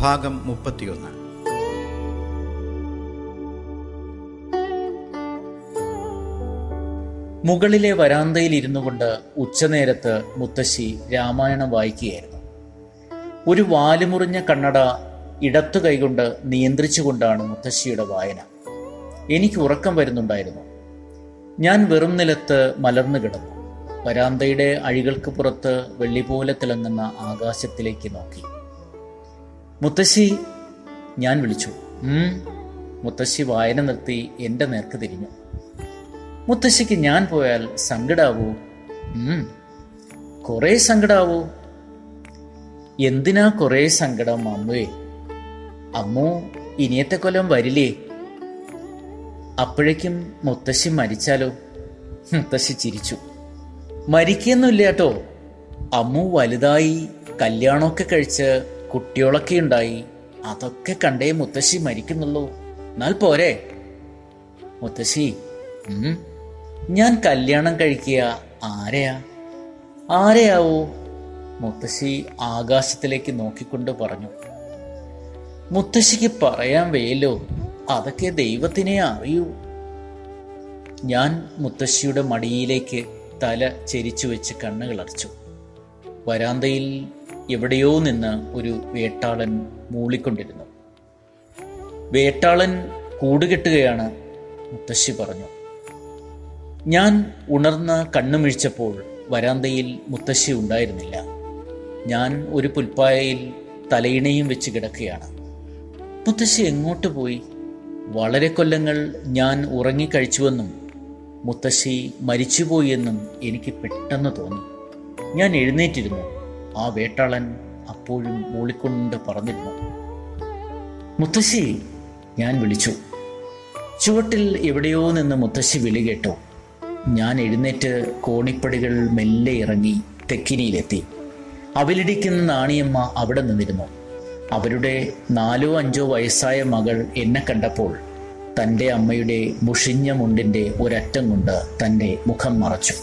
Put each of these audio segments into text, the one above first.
ഭാഗം മുപ്പത്തിയൊന്ന്. മുകളിലെ വരാന്തയിൽ ഇരുന്നു കൊണ്ട് ഉച്ചനേരത്ത് മുത്തശ്ശി രാമായണം വായിക്കുകയായിരുന്നു. ഒരു വാലുമുറിഞ്ഞ കണ്ണട ഇടത്തു കൈകൊണ്ട് നിയന്ത്രിച്ചുകൊണ്ടാണ് മുത്തശ്ശിയുടെ വായന. എനിക്ക് ഉറക്കം വരുന്നുണ്ടായിരുന്നു. ഞാൻ വെറും നിലത്ത് മലർന്നു കിടന്നു. വരാന്തയുടെ അഴികൾക്ക് പുറത്ത് വെള്ളി പോലെ തിളങ്ങുന്ന ആകാശത്തിലേക്ക് നോക്കി. മുത്തശ്ശി ഞാൻ വിളിച്ചു. മുത്തശ്ശി വായന നിർത്തി എന്റെ നേർക്ക് തിരിഞ്ഞു. മുത്തശ്ശിക്ക് ഞാൻ പോയാൽ സങ്കടാവോ? കുറേ സങ്കടാവോ? എന്തിനാ കുറേ സങ്കടം അമ്മുവേ അമ്മു ഇനിയത്തെ കൊല്ലം വരില്ലേ? അപ്പോഴേക്കും മുത്തശ്ശി മരിച്ചാലോ? മുത്തശ്ശി ചിരിച്ചു. മരിക്കുന്നില്ല കേട്ടോ. അമ്മു വലുതായി കല്യാണമൊക്കെ കഴിച്ച് കുട്ടികളൊക്കെ ഉണ്ടായി. അതൊക്കെ കണ്ടേ മുത്തശ്ശി മരിക്കുന്നുള്ളൂ. എന്നാൽ പോരെ? മുത്തശ്ശി ഞാൻ കല്യാണം കഴിക്കുക ആരെയാ? ആരെയാവോ? മുത്തശ്ശി ആകാശത്തിലേക്ക് നോക്കിക്കൊണ്ട് പറഞ്ഞു. മുത്തശ്ശിക്ക് പറയാൻ വേലോ അതൊക്കെ ദൈവത്തിനെ അറിയൂ. ഞാൻ മുത്തശ്ശിയുടെ മടിയിലേക്ക് തല ചെരിച്ചു വെച്ച് കണ്ണുകളടച്ചു. വരാന്തയിൽ എവിടെയോ നിന്ന് ഒരു വേട്ടാളൻ മൂളിക്കൊണ്ടിരുന്നു. വേട്ടാളൻ കൂടുകെട്ടുകയാണ് മുത്തശ്ശി പറഞ്ഞു. ഞാൻ ഉണർന്ന് കണ്ണുമിഴിച്ചപ്പോൾ വരാന്തയിൽ മുത്തശ്ശി ഉണ്ടായിരുന്നില്ല. ഞാൻ ഒരു പുൽപ്പായയിൽ തലയിണയും വെച്ച് കിടക്കുകയാണ്. മുത്തശ്ശി എങ്ങോട്ട് പോയി? വളരെ കൊല്ലങ്ങൾ ഞാൻ ഉറങ്ങിക്കഴിച്ചുവെന്നും മുത്തശ്ശി മരിച്ചുപോയി എന്നും എനിക്ക് പെട്ടെന്ന് തോന്നി. ഞാൻ എഴുന്നേറ്റിരുന്നു. ആ വേട്ടാളൻ അപ്പോഴും മൂളിക്കൊണ്ട് പറഞ്ഞിരുന്നു. മുത്തശ്ശി ഞാൻ വിളിച്ചു. ചുവട്ടിൽ എവിടെയോ നിന്ന് മുത്തശ്ശി വിളി കേട്ടു. ഞാൻ എഴുന്നേറ്റ് കോണിപ്പടികൾ മെല്ലെ ഇറങ്ങി തെക്കിനിയിലെത്തി. അവലിടിക്കുന്ന നാണിയമ്മ അവിടെ നിന്നിരുന്നു. അവരുടെ നാലോ അഞ്ചോ വയസ്സായ മകൾ എന്നെ കണ്ടപ്പോൾ തന്റെ അമ്മയുടെ മുഷിഞ്ഞ മുണ്ടിന്റെ ഒരറ്റം കൊണ്ട് തന്റെ മുഖം മറച്ചു.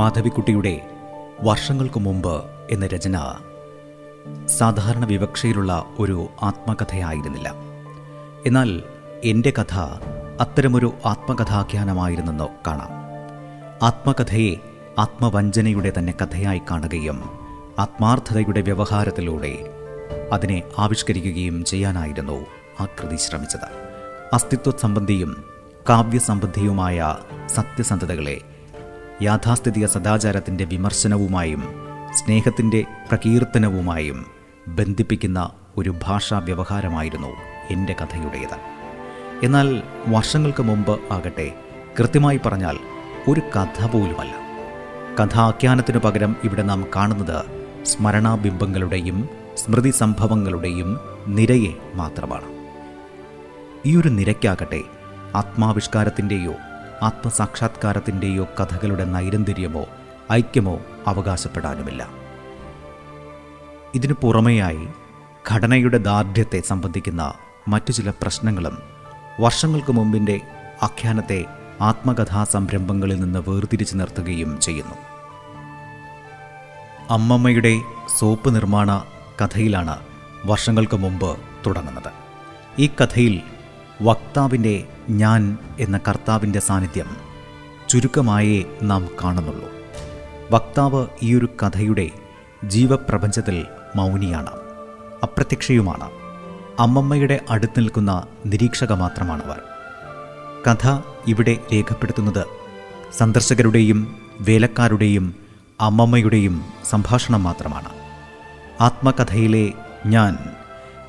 മാധവിക്കുട്ടിയുടെ വർഷങ്ങൾക്കു മുമ്പ് എന്ന രചന സാധാരണ വിവക്ഷയിലുള്ള ഒരു ആത്മകഥയായിരുന്നില്ല. എന്നാൽ എന്റെ കഥ അത്തരമൊരു ആത്മകഥാഖ്യാനമായിരുന്നെന്ന് കാണാം. ആത്മകഥയെ ആത്മവഞ്ചനയുടെ തന്നെ കഥയായി കാണുകയും ആത്മാർത്ഥതയുടെ വ്യവഹാരത്തിലൂടെ അതിനെ ആവിഷ്കരിക്കുകയും ചെയ്യാനായിരുന്നു ആ കൃതി ശ്രമിച്ചത്. അസ്തിത്വ സംബന്ധിയും കാവ്യസംബന്ധിയുമായ സത്യസന്ധതകളെ യാഥാസ്ഥിതിക സദാചാരത്തിന്റെ വിമർശനവുമായും സ്നേഹത്തിന്റെ പ്രകീർത്തനവുമായും ബന്ധിപ്പിക്കുന്ന ഒരു ഭാഷാ വ്യവഹാരമായിരുന്നു എന്റെ കഥയുടേത്. എന്നാൽ വർഷങ്ങൾക്ക് മുമ്പ് ആകട്ടെ കൃത്യമായി പറഞ്ഞാൽ ഒരു കഥ പോലുമല്ല. കഥാഖ്യാനത്തിനു പകരം ഇവിടെ നാം കാണുന്നത് സ്മരണാബിംബങ്ങളുടെയും സ്മൃതി സംഭവങ്ങളുടെയും നിരയെ മാത്രമാണ്. ഈ ഒരു നിരയ്ക്കാകട്ടെ ആത്മാവിഷ്കാരത്തിന്റെയോ ആത്മസാക്ഷാത്കാരത്തിന്റെയോ കഥകളുടെ നൈരന്തര്യമോ ഐക്യമോ അവകാശപ്പെടാനുമില്ല. ഇതിനു പുറമെയായി ഘടനയുടെ ദാർഢ്യത്തെ സംബന്ധിക്കുന്ന മറ്റു ചില പ്രശ്നങ്ങളും വർഷങ്ങൾക്ക് മുമ്പിന്റെ ആഖ്യാനത്തെ ആത്മകഥാ സംരംഭങ്ങളിൽ നിന്ന് വേർതിരിച്ചു നിർത്തുകയും ചെയ്യുന്നു. അമ്മമ്മയുടെ സോപ്പ് നിർമ്മാണ കഥയിലാണ് വർഷങ്ങൾക്ക് മുമ്പ് തുടങ്ങുന്നത്. ഈ കഥയിൽ വക്താവിന്റെ ഞാൻ എന്ന കർത്താവിന്റെ സാന്നിധ്യം ചുരുക്കമായേ നാം കാണുന്നുള്ളൂ. വക്താവ് ഈയൊരു കഥയുടെ ജീവപ്രപഞ്ചത്തിൽ മൗനിയാണ് അപ്രത്യക്ഷയുമാണ്. അമ്മമ്മയുടെ അടുത്ത് നിൽക്കുന്ന നിരീക്ഷക മാത്രമാണവർ. കഥ ഇവിടെ രേഖപ്പെടുത്തുന്നത് സന്ദർശകരുടെയും വേലക്കാരുടെയും അമ്മമ്മയുടെയും സംഭാഷണം മാത്രമാണ്. ആത്മകഥയിലെ ഞാൻ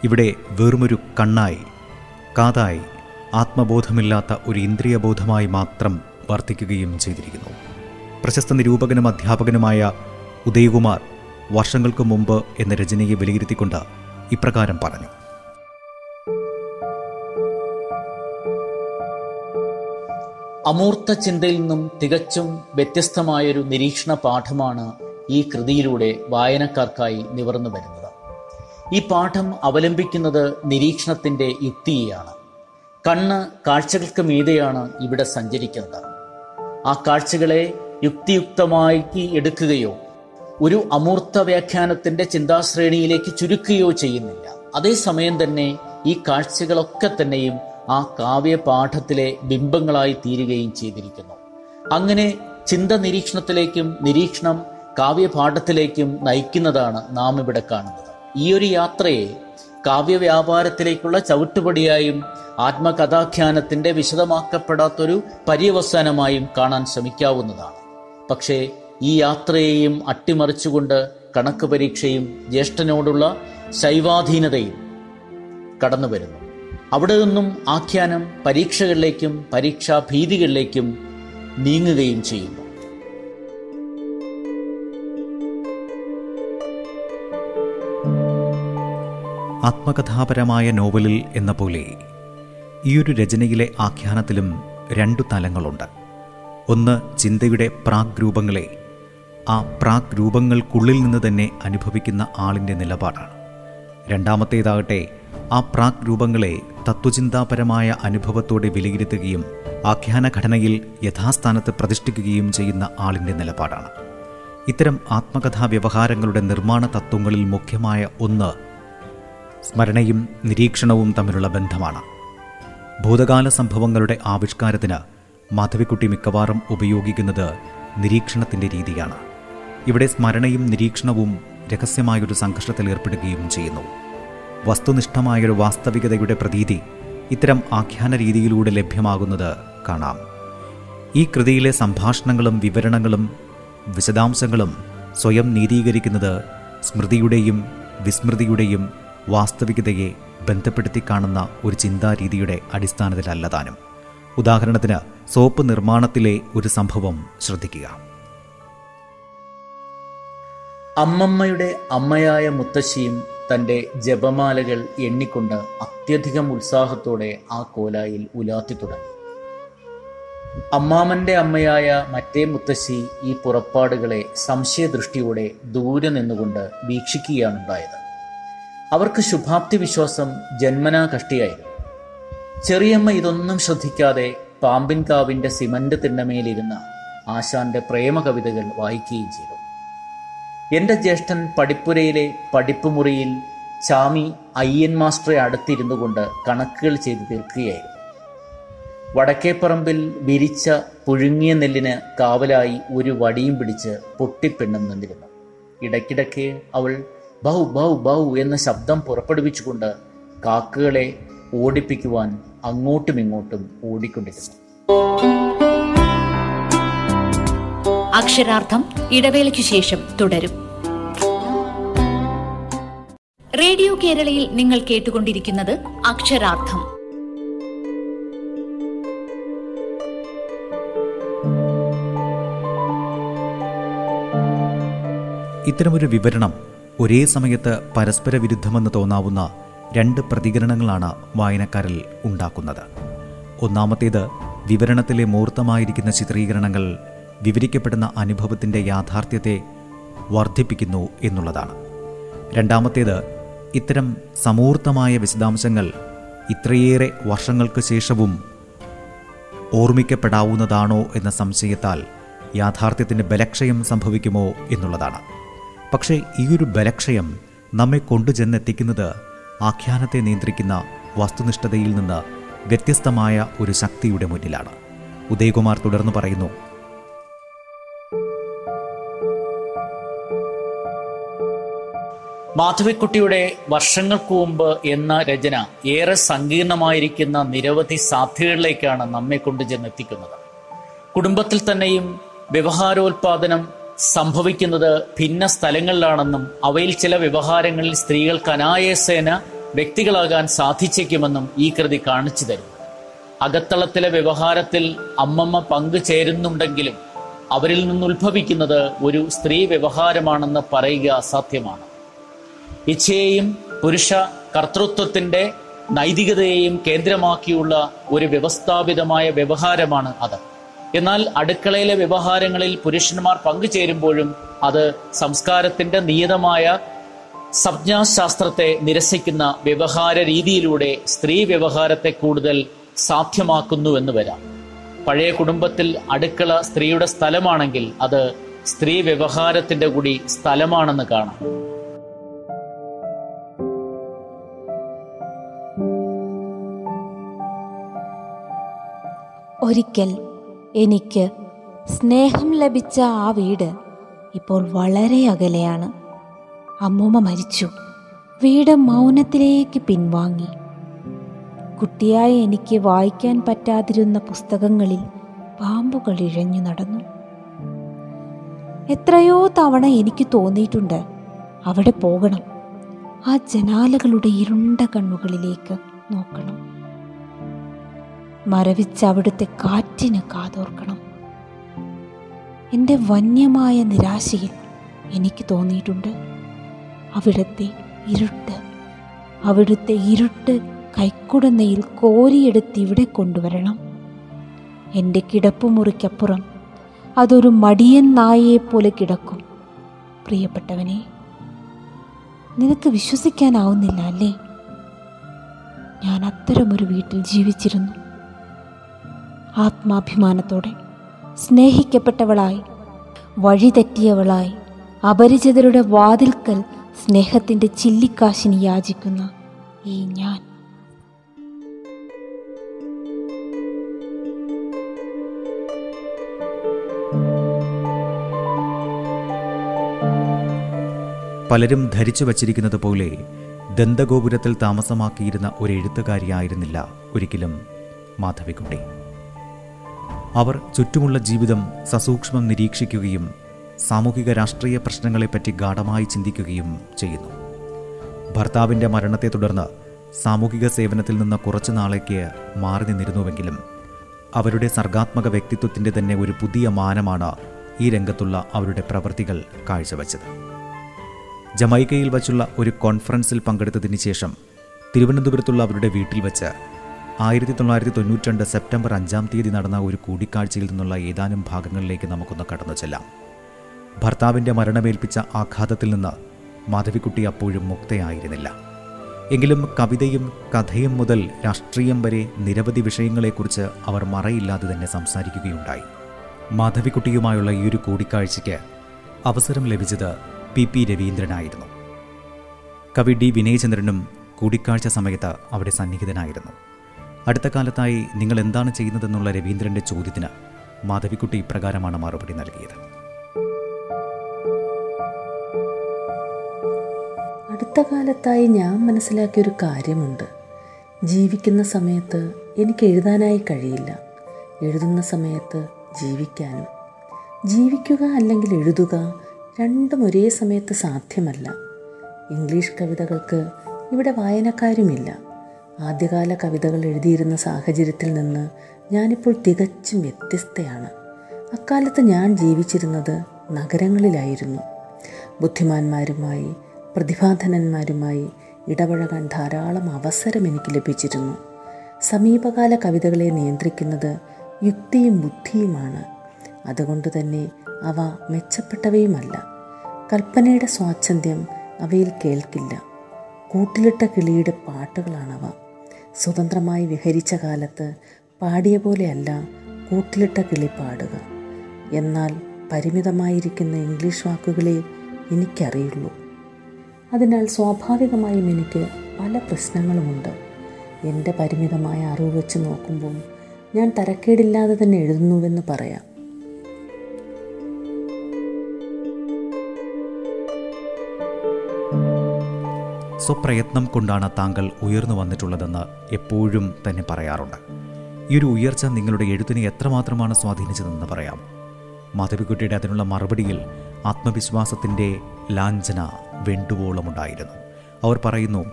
ഇവിടെ വെറുമൊരു കണ്ണായി കാതായി ആത്മബോധമില്ലാത്ത ഒരു ഇന്ദ്രിയബോധമായി മാത്രം വർത്തിക്കുകയും ചെയ്തിരിക്കുന്നു. പ്രശസ്ത നിരൂപകനും അധ്യാപകനുമായ ഉദയകുമാർ വർഷങ്ങൾക്ക് മുമ്പ് എന്ന രചനയെ വിലയിരുത്തിക്കൊണ്ട് ഇപ്രകാരം പറഞ്ഞു. അമൂർത്ത ചിന്തയിൽ നിന്നും തികച്ചും വ്യത്യസ്തമായൊരു നിരീക്ഷണ പാഠമാണ് ഈ കൃതിയിലൂടെ വായനക്കാർക്കായി നിവർന്നു വരുന്നത്. ഈ പാഠം അവലംബിക്കുന്നത് നിരീക്ഷണത്തിന്റെ യുക്തിയെയാണ്. കണ്ണ് കാഴ്ചകൾക്ക് മീതെയാണ് ഇവിടെ സഞ്ചരിക്കുന്നത്. ആ കാഴ്ചകളെ യുക്തിയുക്തമാക്കി എടുക്കുകയോ ഒരു അമൂർത്ത വ്യാഖ്യാനത്തിന്റെ ചിന്താശ്രേണിയിലേക്ക് ചുരുക്കുകയോ ചെയ്യുന്നില്ല. അതേസമയം തന്നെ ഈ കാഴ്ചകളൊക്കെ തന്നെയും ആ കാവ്യപാഠത്തിലെ ബിംബങ്ങളായി തീരുകയും ചെയ്തിരിക്കുന്നു. അങ്ങനെ ചിന്ത നിരീക്ഷണത്തിലേക്കും നിരീക്ഷണം കാവ്യപാഠത്തിലേക്കും നയിക്കുന്നതാണ് നാം ഇവിടെ കാണുന്നത്. ഈ ഒരു യാത്രയെ കാവ്യവ്യാപാരത്തിലേക്കുള്ള ചവിട്ടുപടിയായും ആത്മകഥാഖ്യാനത്തിന്റെ വിശദമാക്കപ്പെടാത്തൊരു പര്യവസാനമായും കാണാൻ ശ്രമിക്കാവുന്നതാണ്. പക്ഷേ ഈ യാത്രയെയും അട്ടിമറിച്ചുകൊണ്ട് കണക്ക് പരീക്ഷയും ജ്യേഷ്ഠനോടുള്ള ശൈവാധീനതയും കടന്നു വരുന്നു അവിടെ നിന്നും ആഖ്യാനം പരീക്ഷകളിലേക്കും പരീക്ഷാ ഭീതികളിലേക്കും നീങ്ങുകയും ചെയ്യുന്നു. ആത്മകഥാപരമായ നോവലിൽ എന്ന പോലെ ഈയൊരു രചനയിലെ ആഖ്യാനത്തിലും രണ്ടു തലങ്ങളുണ്ട്. ഒന്ന് ചിന്തയുടെ പ്രാഗ് രൂപങ്ങളെ ആ പ്രാഗ് രൂപങ്ങൾക്കുള്ളിൽ നിന്ന് തന്നെ അനുഭവിക്കുന്ന ആളിന്റെ നിലപാടാണ്. രണ്ടാമത്തേതാകട്ടെ ആ പ്രാഗ് രൂപങ്ങളെ തത്വചിന്താപരമായ അനുഭവത്തോടെ വിലയിരുത്തുകയും ആഖ്യാനഘടനയിൽ യഥാസ്ഥാനത്ത് പ്രതിഷ്ഠിക്കുകയും ചെയ്യുന്ന ആളിന്റെ നിലപാടാണ്. ഇത്തരം ആത്മകഥാ വ്യവഹാരങ്ങളുടെ നിർമ്മാണ തത്വങ്ങളിൽ മുഖ്യമായ ഒന്ന് സ്മരണയും നിരീക്ഷണവും തമ്മിലുള്ള ബന്ധമാണ്. ഭൂതകാല സംഭവങ്ങളുടെ ആവിഷ്കാരത്തിന് മാധവിക്കുട്ടി മിക്കവാറും ഉപയോഗിക്കുന്നത് നിരീക്ഷണത്തിന്റെ രീതിയാണ്. ഇവിടെ സ്മരണയും നിരീക്ഷണവും രഹസ്യമായൊരു സംഘർഷത്തിൽ ഏർപ്പെടുകയും ചെയ്യുന്നു. വസ്തുനിഷ്ഠമായൊരു വാസ്തവികതയുടെ പ്രതീതി ഇത്തരം ആഖ്യാന രീതിയിലൂടെ ലഭ്യമാകുന്നത് കാണാം. ഈ കൃതിയിലെ സംഭാഷണങ്ങളും വിവരണങ്ങളും വിശദാംശങ്ങളും സ്വയം നീതീകരിക്കുന്നത് സ്മൃതിയുടെയും വിസ്മൃതിയുടെയും വാസ്തവികതയെ ബന്ധപ്പെടുത്തി കാണുന്ന ഒരു ചിന്താരീതിയുടെ അടിസ്ഥാനത്തിലല്ല താനും ഉദാഹരണത്തിന് സോപ്പ് നിർമ്മാണത്തിലെ ഒരു സംഭവം ശ്രദ്ധിക്കുക. അമ്മമ്മയുടെ അമ്മയായ മുത്തശ്ശിയും തന്റെ ജപമാലകൾ എണ്ണിക്കൊണ്ട് അത്യധികം ഉത്സാഹത്തോടെ ആ കോലായിൽ ഉലാത്തി തുടങ്ങി. അമ്മാമന്റെ അമ്മയായ മറ്റേ മുത്തശ്ശി ഈ പുറപ്പാടുകളെ സംശയദൃഷ്ടിയോടെ ദൂരെ നിന്നുകൊണ്ട് വീക്ഷിക്കുകയാണുണ്ടായത്. അവർക്ക് ശുഭാപ്തി വിശ്വാസം ജന്മനാ കഷ്ടിയായിരുന്നു ചെറിയമ്മ ഇതൊന്നും ശ്രദ്ധിക്കാതെ പാമ്പിൻകാവിന്റെ സിമന്റ് തിണ്ണമേലിരുന്ന ആശാന്റെ പ്രേമ കവിതകൾ വായിക്കുകയും ചെയ്തു. എന്റെ ജ്യേഷ്ഠൻ പഠിപ്പുരയിലെ പഠിപ്പുമുറിയിൽ ചാമി അയ്യൻ മാസ്റ്ററെ അടുത്തിരുന്നു കൊണ്ട് കണക്കുകൾ ചെയ്തു തീർക്കുകയായിരുന്നു. വടക്കേപ്പറമ്പിൽ വിരിച്ച പുഴുങ്ങിയ നെല്ലിന് കാവലായി ഒരു വടിയും പിടിച്ച് പൊട്ടിപ്പെണ്ണും നിന്നിരുന്നു. ഇടയ്ക്കിടയ്ക്ക് അവൾ ബൗ ബൗ ബൗ എന്ന ശബ്ദം പുറപ്പെടുവിച്ചുകൊണ്ട് കാക്കകളെ ഓടിപ്പിക്കുവാൻ അങ്ങോട്ടും ഇങ്ങോട്ടും ഓടിക്കൊണ്ടിരുന്നു. അക്ഷരാർത്ഥം ഇടവേളയ്ക്ക് ശേഷം തുടരും. റേഡിയോ കേരളയിൽ നിങ്ങൾ കേട്ടുകൊണ്ടിരിക്കുന്നത് അക്ഷരാർത്ഥം. ഇത്തരമൊരു വിവരണം ഒരേ സമയത്ത് പരസ്പര വിരുദ്ധമെന്ന് തോന്നാവുന്ന രണ്ട് പ്രതികരണങ്ങളാണ് വായനക്കാരിൽ ഉണ്ടാക്കുന്നത്. ഒന്നാമത്തേത് വിവരണത്തിലെ മൂർത്തമായിരിക്കുന്ന ചിത്രീകരണങ്ങൾ വിവരിക്കപ്പെടുന്ന അനുഭവത്തിന്റെ യാഥാർത്ഥ്യത്തെ വർദ്ധിപ്പിക്കുന്നു എന്നുള്ളതാണ്. രണ്ടാമത്തേത് ഇത്തരം സമൂർത്തമായ വിശദാംശങ്ങൾ ഇത്രയേറെ വർഷങ്ങൾക്ക് ശേഷവും ഓർമ്മിക്കപ്പെടാവുന്നതാണോ എന്ന സംശയത്താൽ യാഥാർത്ഥ്യത്തിന് ബലക്ഷയം സംഭവിക്കുമോ എന്നുള്ളതാണ്. പക്ഷേ ഈ ഒരു ബലക്ഷയം നമ്മെ കൊണ്ടുചെന്നെത്തിക്കുന്നത് ആഖ്യാനത്തെ നിയന്ത്രിക്കുന്ന വസ്തുനിഷ്ഠതയിൽ നിന്ന് വ്യത്യസ്തമായ ഒരു ശക്തിയുടെ മുന്നിലാണ്. ഉദയകുമാർ തുടർന്ന് പറയുന്നു മാധവിക്കുട്ടിയുടെ വർഷങ്ങൾക്ക് മുമ്പ് എന്ന രചന ഏറെ സങ്കീർണമായിരിക്കുന്ന നിരവധി സാധ്യതകളിലേക്കാണ് നമ്മെ കൊണ്ട് ചെന്നെത്തിക്കുന്നത് കുടുംബത്തിൽ തന്നെയും വ്യവഹാരോൽപാദനം സംഭവിക്കുന്നത് ഭിന്ന സ്ഥലങ്ങളിലാണെന്നും അവയിൽ ചില വ്യവഹാരങ്ങളിൽ സ്ത്രീകൾക്ക് അനായാസേന വ്യക്തികളാകാൻ സാധിച്ചേക്കുമെന്നും ഈ കൃതി കാണിച്ചു തരും. അകത്തളത്തിലെ വ്യവഹാരത്തിൽ അമ്മമ്മ പങ്കു ചേരുന്നുണ്ടെങ്കിലും അവരിൽ നിന്ന് ഉത്ഭവിക്കുന്നത് ഒരു സ്ത്രീ വ്യവഹാരമാണെന്ന് പറയുക അസാധ്യമാണ്. ഇച്ഛയെയും പുരുഷ കർത്തൃത്വത്തിന്റെ നൈതികതയെയും കേന്ദ്രമാക്കിയുള്ള ഒരു വ്യവസ്ഥാപിതമായ വ്യവഹാരമാണ് അത്. എന്നാൽ അടുക്കളയിലെ വ്യവഹാരങ്ങളിൽ പുരുഷന്മാർ പങ്കുചേരുമ്പോഴും അത് സംസ്കാരത്തിന്റെ നിയതമായ സംജ്ഞാശാസ്ത്രത്തെ നിരസിക്കുന്ന വ്യവഹാര രീതിയിലൂടെ സ്ത്രീ വ്യവഹാരത്തെ കൂടുതൽ സാധ്യമാക്കുന്നുവെന്ന് വരാം. പഴയ കുടുംബത്തിൽ അടുക്കള സ്ത്രീയുടെ സ്ഥലമാണെങ്കിൽ അത് സ്ത്രീ വ്യവഹാരത്തിന്റെ കൂടി സ്ഥലമാണെന്ന് കാണാം. ഒരിക്കൽ എനിക്ക് സ്നേഹം ലഭിച്ച ആ വീട് ഇപ്പോൾ വളരെ അകലെയാണ്. അമ്മൂമ്മ മരിച്ചു. വീട് മൗനത്തിലേക്ക് പിൻവാങ്ങി. കുട്ടിയായി എനിക്ക് വായിക്കാൻ പറ്റാതിരുന്ന പുസ്തകങ്ങളിൽ പാമ്പുകൾ ഇഴഞ്ഞു നടന്നു. എത്രയോ തവണ എനിക്ക് തോന്നിയിട്ടുണ്ട് അവിടെ പോകണം. ആ ജനാലകളുടെ ഇരുണ്ട കണ്ണുകളിലേക്ക് നോക്കണം. മരവിച്ച് അവിടുത്തെ കാറ്റിന് കാതോർക്കണം. എന്റെ വന്യമായ നിരാശയിൽ എനിക്ക് തോന്നിയിട്ടുണ്ട്. അവിടുത്തെ ഇരുട്ട് അവിടുത്തെ ഇരുട്ട് കൈക്കുടന്നയിൽ കോരിയെടുത്ത് ഇവിടെ കൊണ്ടുവരണം. എന്റെ കിടപ്പുമുറിക്കപ്പുറം അതൊരു മടിയൻ നായയെപ്പോലെ കിടക്കും. പ്രിയപ്പെട്ടവനെ നിനക്ക് വിശ്വസിക്കാനാവുന്നില്ല അല്ലേ? ഞാൻ അത്തരമൊരു വീട്ടിൽ ജീവിച്ചിരുന്നു. ആത്മാഭിമാനത്തോടെ സ്നേഹിക്കപ്പെട്ടവളായി വഴിതെറ്റിയവളായി അപരിചിതരുടെ വാതിൽക്കൽ സ്നേഹത്തിന്റെ ചില്ലിക്കാശിന് യാചിക്കുന്ന ഈ ഞാൻ. പലരും ധരിച്ചു വച്ചിരിക്കുന്നത് പോലെ ദന്തഗോപുരത്തിൽ താമസമാക്കിയിരുന്ന ഒരു എഴുത്തുകാരിയായിരുന്നില്ല ഒരിക്കലും മാധവിക്കുട്ടി അവർ ചുറ്റുമുള്ള ജീവിതം സസൂക്ഷ്മം നിരീക്ഷിക്കുകയും സാമൂഹിക രാഷ്ട്രീയ പ്രശ്നങ്ങളെപ്പറ്റി ഗാഠമായി ചിന്തിക്കുകയും ചെയ്യുന്നു. ഭർത്താവിന്റെ മരണത്തെ തുടർന്ന് സാമൂഹിക സേവനത്തിൽ നിന്ന് കുറച്ചു നാളേക്ക് മാറി നിന്നിരുന്നുവെങ്കിലും അവരുടെ സർഗാത്മക വ്യക്തിത്വത്തിന്റെ തന്നെ ഒരു പുതിയ മാനമാണ് ഈ രംഗത്തുള്ള അവരുടെ പ്രവൃത്തികൾ കാഴ്ചവെച്ചത്. ജമൈക്കയിൽ വച്ചുള്ള ഒരു കോൺഫറൻസിൽ പങ്കെടുത്തതിന് ശേഷം തിരുവനന്തപുരത്തുള്ള അവരുടെ വീട്ടിൽ വെച്ച് ആയിരത്തി തൊള്ളായിരത്തി തൊണ്ണൂറ്റി രണ്ട് സെപ്റ്റംബർ അഞ്ചാം തീയതി നടന്ന ഒരു കൂടിക്കാഴ്ചയിൽ നിന്നുള്ള ഏതാനും ഭാഗങ്ങളിലേക്ക് നമുക്കൊന്ന് കടന്നു ചെല്ലാം. ഭർത്താവിന്റെ മരണമേൽപ്പിച്ച ആഘാതത്തിൽ നിന്ന് മാധവിക്കുട്ടി അപ്പോഴും മുക്തയായിരുന്നില്ല. എങ്കിലും കവിതയും കഥയും മുതൽ രാഷ്ട്രീയം വരെ നിരവധി വിഷയങ്ങളെക്കുറിച്ച് അവർ മറയില്ലാതെ തന്നെ സംസാരിക്കുകയുണ്ടായി. മാധവിക്കുട്ടിയുമായുള്ള ഈ ഒരു കൂടിക്കാഴ്ചയ്ക്ക് അവസരം ലഭിച്ചത് പി പി രവീന്ദ്രനായിരുന്നു. കവി ഡി വിനയചന്ദ്രനും കൂടിക്കാഴ്ച സമയത്ത് അവിടെ സന്നിഹിതനായിരുന്നു. അടുത്ത കാലത്തായി നിങ്ങൾ എന്താണ് ചെയ്യുന്നതെന്നുള്ള രവീന്ദ്രന്റെ ചോദ്യത്തിന് മാധവിക്കുട്ടി ഇപ്രകാരമാണ് മറുപടി നൽകിയത്. അടുത്ത കാലത്തായി ഞാൻ മനസ്സിലാക്കിയ ഒരു കാര്യമുണ്ട്. ജീവിക്കുന്ന സമയത്ത് എനിക്ക് എഴുതാനായി കഴിയില്ല. എഴുതുന്ന സമയത്ത് ജീവിക്കാനും. ജീവിക്കുക അല്ലെങ്കിൽ എഴുതുക രണ്ടും ഒരേ സമയത്ത് സാധ്യമല്ല. ഇംഗ്ലീഷ് കവിതകൾക്ക് ഇവിടെ വായനക്കാരുമില്ല. ആദ്യകാല കവിതകൾ എഴുതിയിരുന്ന സാഹചര്യത്തിൽ നിന്ന് ഞാനിപ്പോൾ തികച്ചും വ്യത്യസ്തയാണ്. അക്കാലത്ത് ഞാൻ ജീവിച്ചിരുന്നത് നഗരങ്ങളിലായിരുന്നു. ബുദ്ധിമാന്മാരുമായി പ്രതിഭാധനന്മാരുമായി ഇടപഴകാൻ ധാരാളം അവസരം എനിക്ക് ലഭിച്ചിരുന്നു. സമീപകാല കവിതകളെ നിയന്ത്രിക്കുന്നത് യുക്തിയും ബുദ്ധിയുമാണ്. അതുകൊണ്ട് തന്നെ അവ മെച്ചപ്പെട്ടവയുമല്ല. കൽപ്പനയുടെ സ്വാച്ഛന്ദ്യം അവയിൽ കേൾക്കില്ല. കൂട്ടിലിട്ട കിളിയുടെ പാട്ടുകളാണവ. സ്വതന്ത്രമായി വിഹരിച്ച കാലത്ത് പാടിയ പോലെയല്ല കൂട്ടിലിട്ട കിളി പാടുക. എന്നാൽ പരിമിതമായിരിക്കുന്ന ഇംഗ്ലീഷ് വാക്കുകളെ എനിക്കറിയുള്ളൂ. അതിനാൽ സ്വാഭാവികമായും എനിക്ക് പല പ്രശ്നങ്ങളുമുണ്ട്. എന്റെ പരിമിതമായ അറിവ് വെച്ച് നോക്കുമ്പോൾ ഞാൻ തരക്കേടില്ലാതെ തന്നെ എഴുതുന്നുവെന്ന് പറയാം. സ്വപ്രയത്നം കൊണ്ടാണ് താങ്കൾ ഉയർന്നു വന്നിട്ടുള്ളതെന്ന് എപ്പോഴും തന്നെ പറയാറുണ്ട്. ഈ ഒരു ഉയർച്ച നിങ്ങളുടെ എഴുത്തിനെ എത്രമാത്രമാണ് സ്വാധീനിച്ചതെന്ന് പറയാം. മാധവിക്കുട്ടിയുടെ അതിനുള്ള മറുപടിയിൽ ആത്മവിശ്വാസത്തിന്റെ ലാഞ്ചന വെണ്ടുവോളമുണ്ടായിരുന്നു. അവർ പറയുന്നു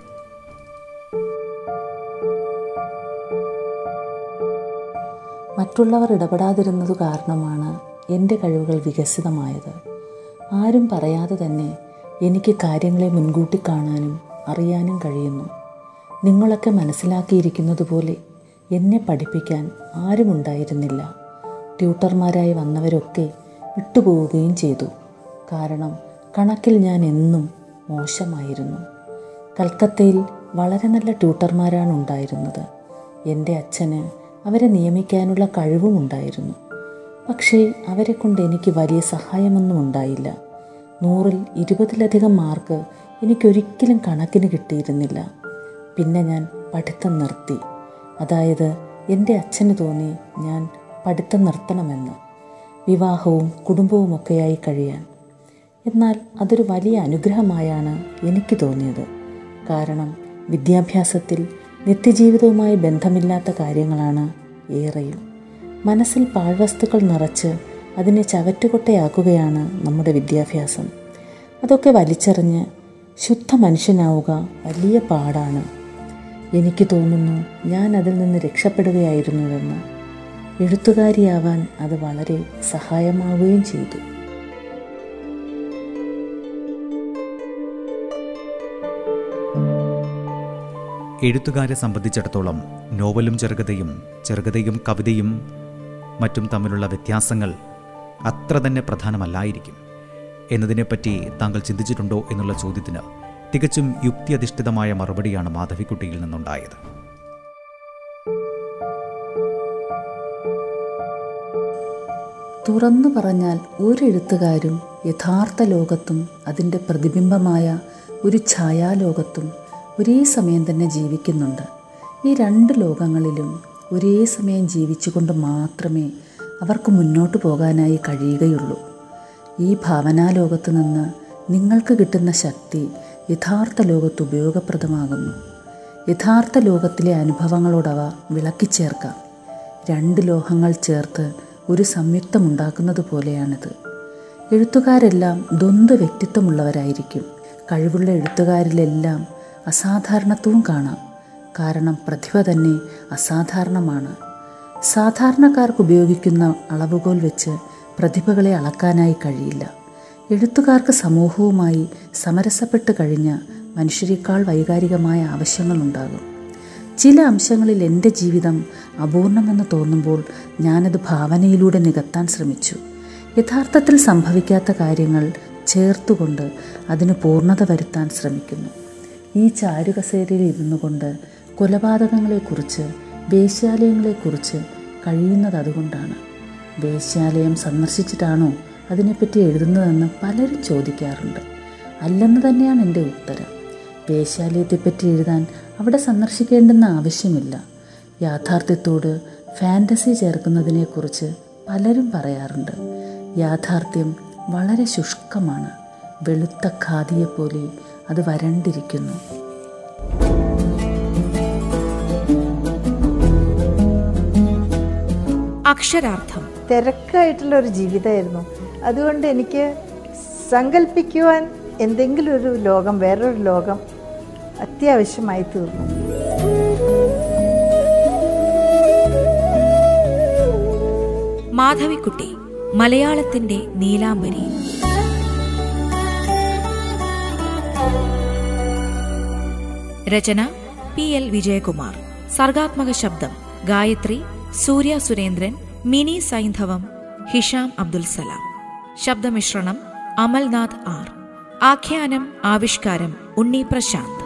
മറ്റുള്ളവർ ഇടപെടാതിരുന്നത് കാരണമാണ് എന്റെ കഴിവുകൾ വികസിതമായത്. ആരും പറയാതെ തന്നെ എനിക്ക് കാര്യങ്ങളെ മുൻകൂട്ടി കാണാനും അറിയാനും കഴിയുന്നു. നിങ്ങളൊക്കെ മനസ്സിലാക്കിയിരിക്കുന്നത് പോലെ എന്നെ പഠിപ്പിക്കാൻ ആരുമുണ്ടായിരുന്നില്ല ട്യൂട്ടർമാരായി വന്നവരൊക്കെ വിട്ടുപോവുകയും ചെയ്തു. കാരണം കണക്കിൽ ഞാൻ എന്നും മോശമായിരുന്നു. കൽക്കത്തയിൽ വളരെ നല്ല ട്യൂട്ടർമാരാണ് ഉണ്ടായിരുന്നത്. എന്റെ അച്ഛന് അവരെ നിയമിക്കാനുള്ള കഴിവും ഉണ്ടായിരുന്നു. പക്ഷേ അവരെ കൊണ്ട് എനിക്ക് വലിയ സഹായമൊന്നും ഉണ്ടായില്ല. നൂറിൽ ഇരുപതിലധികം മാർക്ക് എനിക്കൊരിക്കലും കണക്കിന് കിട്ടിയിരുന്നില്ല. പിന്നെ ഞാൻ പഠിത്തം നിർത്തി. അതായത് എന്റെ അച്ഛന് തോന്നി ഞാൻ പഠിത്തം നിർത്തണമെന്ന്. വിവാഹവും കുടുംബവുമൊക്കെയായി കഴിയാൻ. എന്നാൽ അതൊരു വലിയ അനുഗ്രഹമായാണ് എനിക്ക് തോന്നിയത്. കാരണം വിദ്യാഭ്യാസത്തിൽ നിത്യജീവിതവുമായി ബന്ധമില്ലാത്ത കാര്യങ്ങളാണ് ഏറെയും. മനസ്സിൽ പാഴ്വസ്തുക്കൾ നിറച്ച് അതിനെ ചവറ്റുകൊട്ടയാക്കുകയാണ് നമ്മുടെ വിദ്യാഭ്യാസം. അതൊക്കെ വലിച്ചെറിഞ്ഞ് ശുദ്ധ മനുഷ്യനാവുക വലിയ പാടാണ്. എനിക്ക് തോന്നുന്നു ഞാൻ അതിൽ നിന്ന് രക്ഷപ്പെടുകയായിരുന്നുവെന്ന്. എഴുത്തുകാരിയാവാൻ അത് വളരെ സഹായമാവുകയും ചെയ്തു. എഴുത്തുകാരെ സംബന്ധിച്ചിടത്തോളം നോവലും ചെറുകഥയും ചെറുകഥയും കവിതയും മറ്റും തമ്മിലുള്ള വ്യത്യാസങ്ങൾ അത്ര തന്നെ പ്രധാനമല്ലായിരിക്കും. എന്നതിനെപ്പറ്റി താങ്കൾ ചിന്തിച്ചിട്ടുണ്ടോ എന്നുള്ള ചോദ്യത്തിന് തികച്ചും യുക്തിയധിഷ്ഠിതമായ മറുപടിയാണ് മാധവിക്കുട്ടിയിൽ നിന്നുണ്ടായത്. തുറന്നു പറഞ്ഞാൽ ഒരു എഴുത്തുകാരും യഥാർത്ഥ ലോകത്തും അതിന്റെ പ്രതിബിംബമായ ഒരു ഛായാലോകത്തും ഒരേ സമയം തന്നെ ജീവിക്കുന്നുണ്ട്. ഈ രണ്ട് ലോകങ്ങളിലും ഒരേ സമയം ജീവിച്ചുകൊണ്ട് മാത്രമേ അവർക്ക് മുന്നോട്ട് പോകാനായി കഴിയുകയുള്ളൂ. ഈ ഭാവനാലോകത്ത് നിന്ന് നിങ്ങൾക്ക് കിട്ടുന്ന ശക്തി യഥാർത്ഥ ലോകത്ത് ഉപയോഗപ്രദമാകുന്നു. യഥാർത്ഥ ലോകത്തിലെ അനുഭവങ്ങളോടവ വിളക്കിച്ചേർക്കാം രണ്ട് ലോഹങ്ങൾ ചേർത്ത് ഒരു സംയുക്തമുണ്ടാക്കുന്നത് പോലെയാണിത്. എഴുത്തുകാരെല്ലാം ദ്വന്ദ്വ വ്യക്തിത്വമുള്ളവരായിരിക്കും. കഴിവുള്ള എഴുത്തുകാരിലെല്ലാം അസാധാരണത്വവും കാണാം. കാരണം പ്രതിഭ തന്നെ അസാധാരണമാണ്. സാധാരണക്കാർക്ക് ഉപയോഗിക്കുന്ന അളവുകോൽ വെച്ച് പ്രതിഭകളെ അളക്കാനായി കഴിയില്ല. എഴുത്തുകാർക്ക് സമൂഹവുമായി സമരസപ്പെട്ട് കഴിഞ്ഞ മനുഷ്യരെക്കാൾ വൈകാരികമായ ആവശ്യങ്ങളുണ്ടാകും. ചില അംശങ്ങളിൽ എന്റെ ജീവിതം അപൂർണമെന്ന് തോന്നുമ്പോൾ ഞാനത് ഭാവനയിലൂടെ നികത്താൻ ശ്രമിച്ചു. യഥാർത്ഥത്തിൽ സംഭവിക്കാത്ത കാര്യങ്ങൾ ചേർത്തുകൊണ്ട് അതിന് പൂർണത വരുത്താൻ ശ്രമിക്കുന്നു. ഈ ചാരുകസേരയിൽ ഇരുന്നു കൊണ്ട് കൊലപാതകങ്ങളെക്കുറിച്ച് വേശ്യാലയങ്ങളെക്കുറിച്ച് കഴിയുന്നത് അതുകൊണ്ടാണ്. വേശ്യാലയം സന്ദർശിച്ചിട്ടാണോ അതിനെപ്പറ്റി എഴുതുന്നതെന്ന് പലരും ചോദിക്കാറുണ്ട്. അല്ലെന്ന് തന്നെയാണ് എന്റെ ഉത്തരം. വേശ്യാലയത്തെപ്പറ്റി എഴുതാൻ അവിടെ സന്ദർശിക്കേണ്ടെന്ന ആവശ്യമില്ല. യാഥാർത്ഥ്യത്തോട് ഫാന്റസി ചേർക്കുന്നതിനെക്കുറിച്ച് പലരും പറയാറുണ്ട്. യാഥാർത്ഥ്യം വളരെ ശുഷ്കമാണ്. വെളുത്ത ഖാദിയെപ്പോലെ അത് വരണ്ടിരിക്കുന്നു. അക്ഷരാർത്ഥം. തിരക്കായിട്ടുള്ള ഒരു ജീവിതമായിരുന്നു. അതുകൊണ്ട് എനിക്ക് സങ്കല്പിക്കുവാൻ എന്തെങ്കിലും ഒരു ലോകം വേറൊരു ലോകം അത്യാവശ്യമായി തീർന്നു. മാധവിക്കുട്ടി മലയാളത്തിന്റെ നീലാംബരി. രചന പി എൽ വിജയകുമാർ. സർഗാത്മക ശബ്ദം ഗായത്രി സൂര്യ സുരേന്ദ്രൻ മിനി സൈന്ധവം ഹിഷാം അബ്ദുൽ സലാം. ശബ്ദമിശ്രണം അമൽനാഥ് ആർ. ആഖ്യാനം ആവിഷ്കാരം ഉണ്ണി പ്രശാന്ത്.